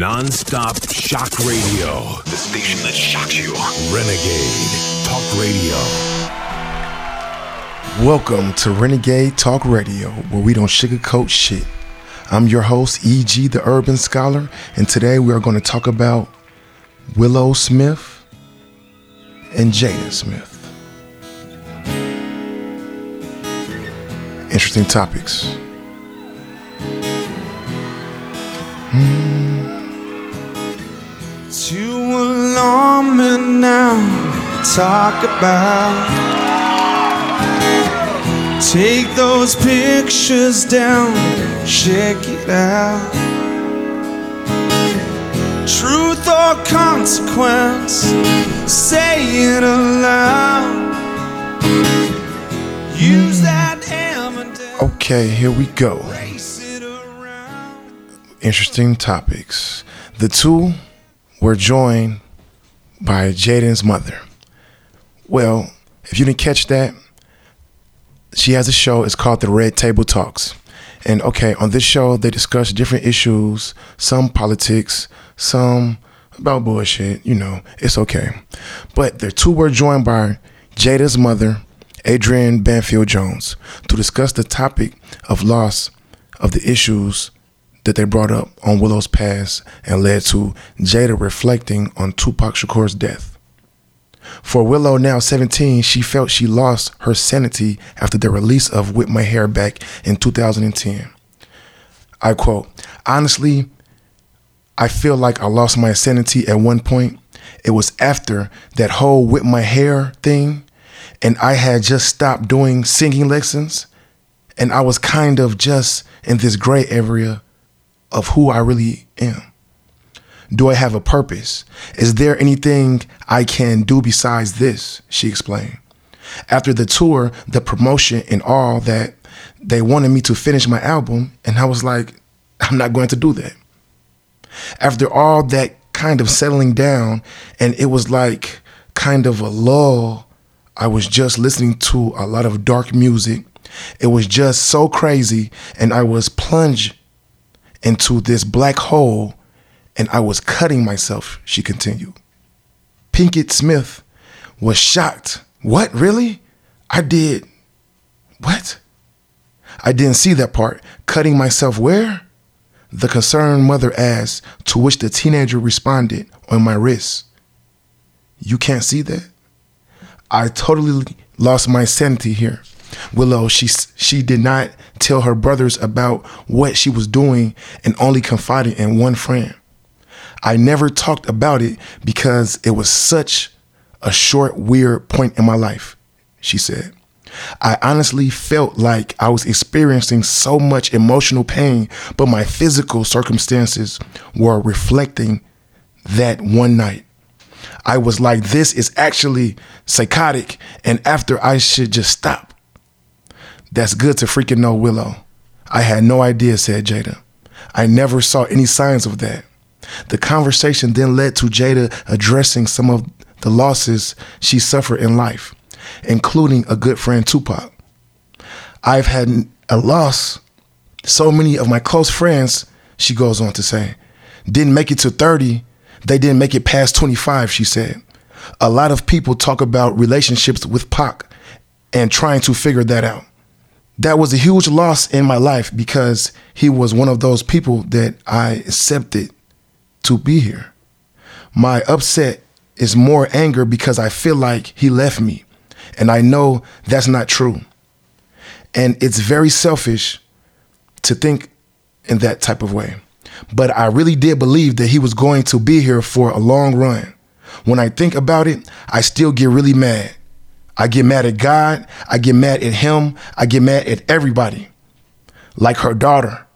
Non-stop shock radio. The station that shocks you. Renegade Talk Radio. Welcome to Renegade Talk Radio, where we don't sugarcoat shit. I'm your host, E.G. the Urban Scholar, and today we are going to talk about Willow Smith and Jada Smith. Interesting topics. Too talk about. Take those pictures down, check it out. Truth or consequence, say it aloud. Use that and Okay, here we go. race it around. Interesting topics. The two were joined by Jaden's mother. Well, if you didn't catch that, she has a show. It's called The Red Table Talks. And okay, on this show, they discuss different issues, some politics, some about bullshit. You know, it's okay. But the two were joined by Jada's mother, Adrienne Banfield Jones, to discuss the topic of loss of the issues that they brought up on Willow's past and led to Jada reflecting on Tupac Shakur's death. For Willow, now 17, she felt she lost her sanity after the release of Whip My Hair back in 2010. I quote, Honestly, I feel like I lost my sanity at one point. It was after that whole Whip My Hair thing, and I had just stopped doing singing lessons, and I was kind of just in this gray area of who I really am. Do I have a purpose? Is there anything I can do besides this? She explained. After the tour, the promotion, and all that, they wanted me to finish my album, and I was like, I'm not going to do that. After all that kind of settling down, and it was like kind of a lull, I was just listening to a lot of dark music. It was just so crazy, and I was plunged into this black hole and I was cutting myself, she continued. Pinkett Smith was shocked. What, really? I did. What? I didn't see that part. Cutting myself where? The concerned mother asked, to which the teenager responded, on my wrist. You can't see that? I totally lost my sanity here. Willow, she she did not tell her brothers about what she was doing and only confided in one friend. I never talked about it because it was such a short, weird point in my life, she said. I honestly felt like I was experiencing so much emotional pain, but my physical circumstances were reflecting that one night. I was like, this is actually psychotic, and after I should just stop. That's good to freaking know, Willow. I had no idea, said Jada. I never saw any signs of that. The conversation then led to Jada addressing some of the losses she suffered in life, including a good friend, Tupac. I've had a loss. So many of my close friends, she goes on to say, didn't make it to 30. They didn't make it past 25, she said. A lot of people talk about relationships with Pac and trying to figure that out that was a huge loss in my life because he was one of those people that I accepted to be here. My upset is more anger because I feel like he left me. And I know that's not true. And it's very selfish to think in that type of way. But I really did believe that he was going to be here for a long run. When I think about it, I still get really mad I get mad at God. I get mad at him. I get mad at everybody. Like her daughter.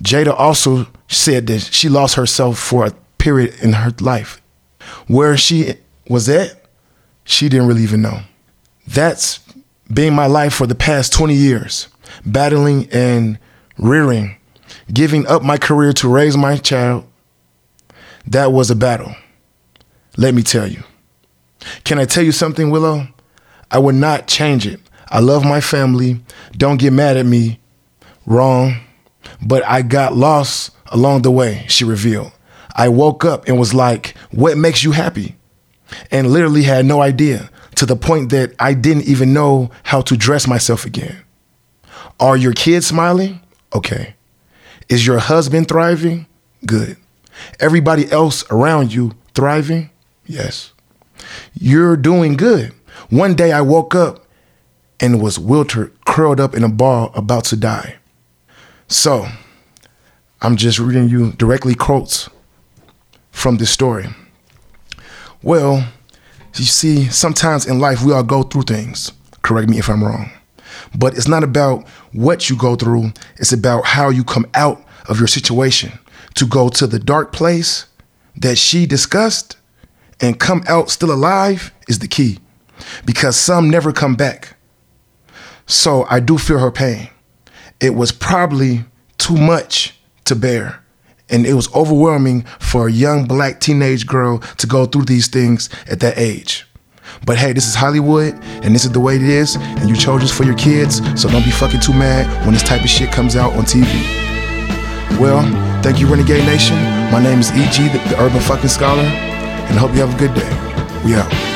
Jada also said that she lost herself for a period in her life. Where she was at, she didn't really even know. That's been my life for the past 20 years, battling and rearing, giving up my career to raise my child. That was a battle. Let me tell you. Can I tell you something, Willow? I would not change it. I love my family. Don't get mad at me. Wrong. But I got lost along the way, she revealed. I woke up and was like, What makes you happy? And literally had no idea to the point that I didn't even know how to dress myself again. Are your kids smiling? Okay. Is your husband thriving? Good. Everybody else around you thriving? Yes. You're doing good. One day I woke up and was wilted, curled up in a ball, about to die. So, I'm just reading you directly quotes from this story. Well, you see, sometimes in life we all go through things. Correct me if I'm wrong. But it's not about what you go through, it's about how you come out of your situation. To go to the dark place that she discussed and come out still alive is the key because some never come back. So I do feel her pain. It was probably too much to bear. And it was overwhelming for a young black teenage girl to go through these things at that age. But hey, this is Hollywood, and this is the way it is, and you chose this for your kids, so don't be fucking too mad when this type of shit comes out on TV. Well, thank you, Renegade Nation. My name is EG, the, the Urban Fucking Scholar, and I hope you have a good day. We out.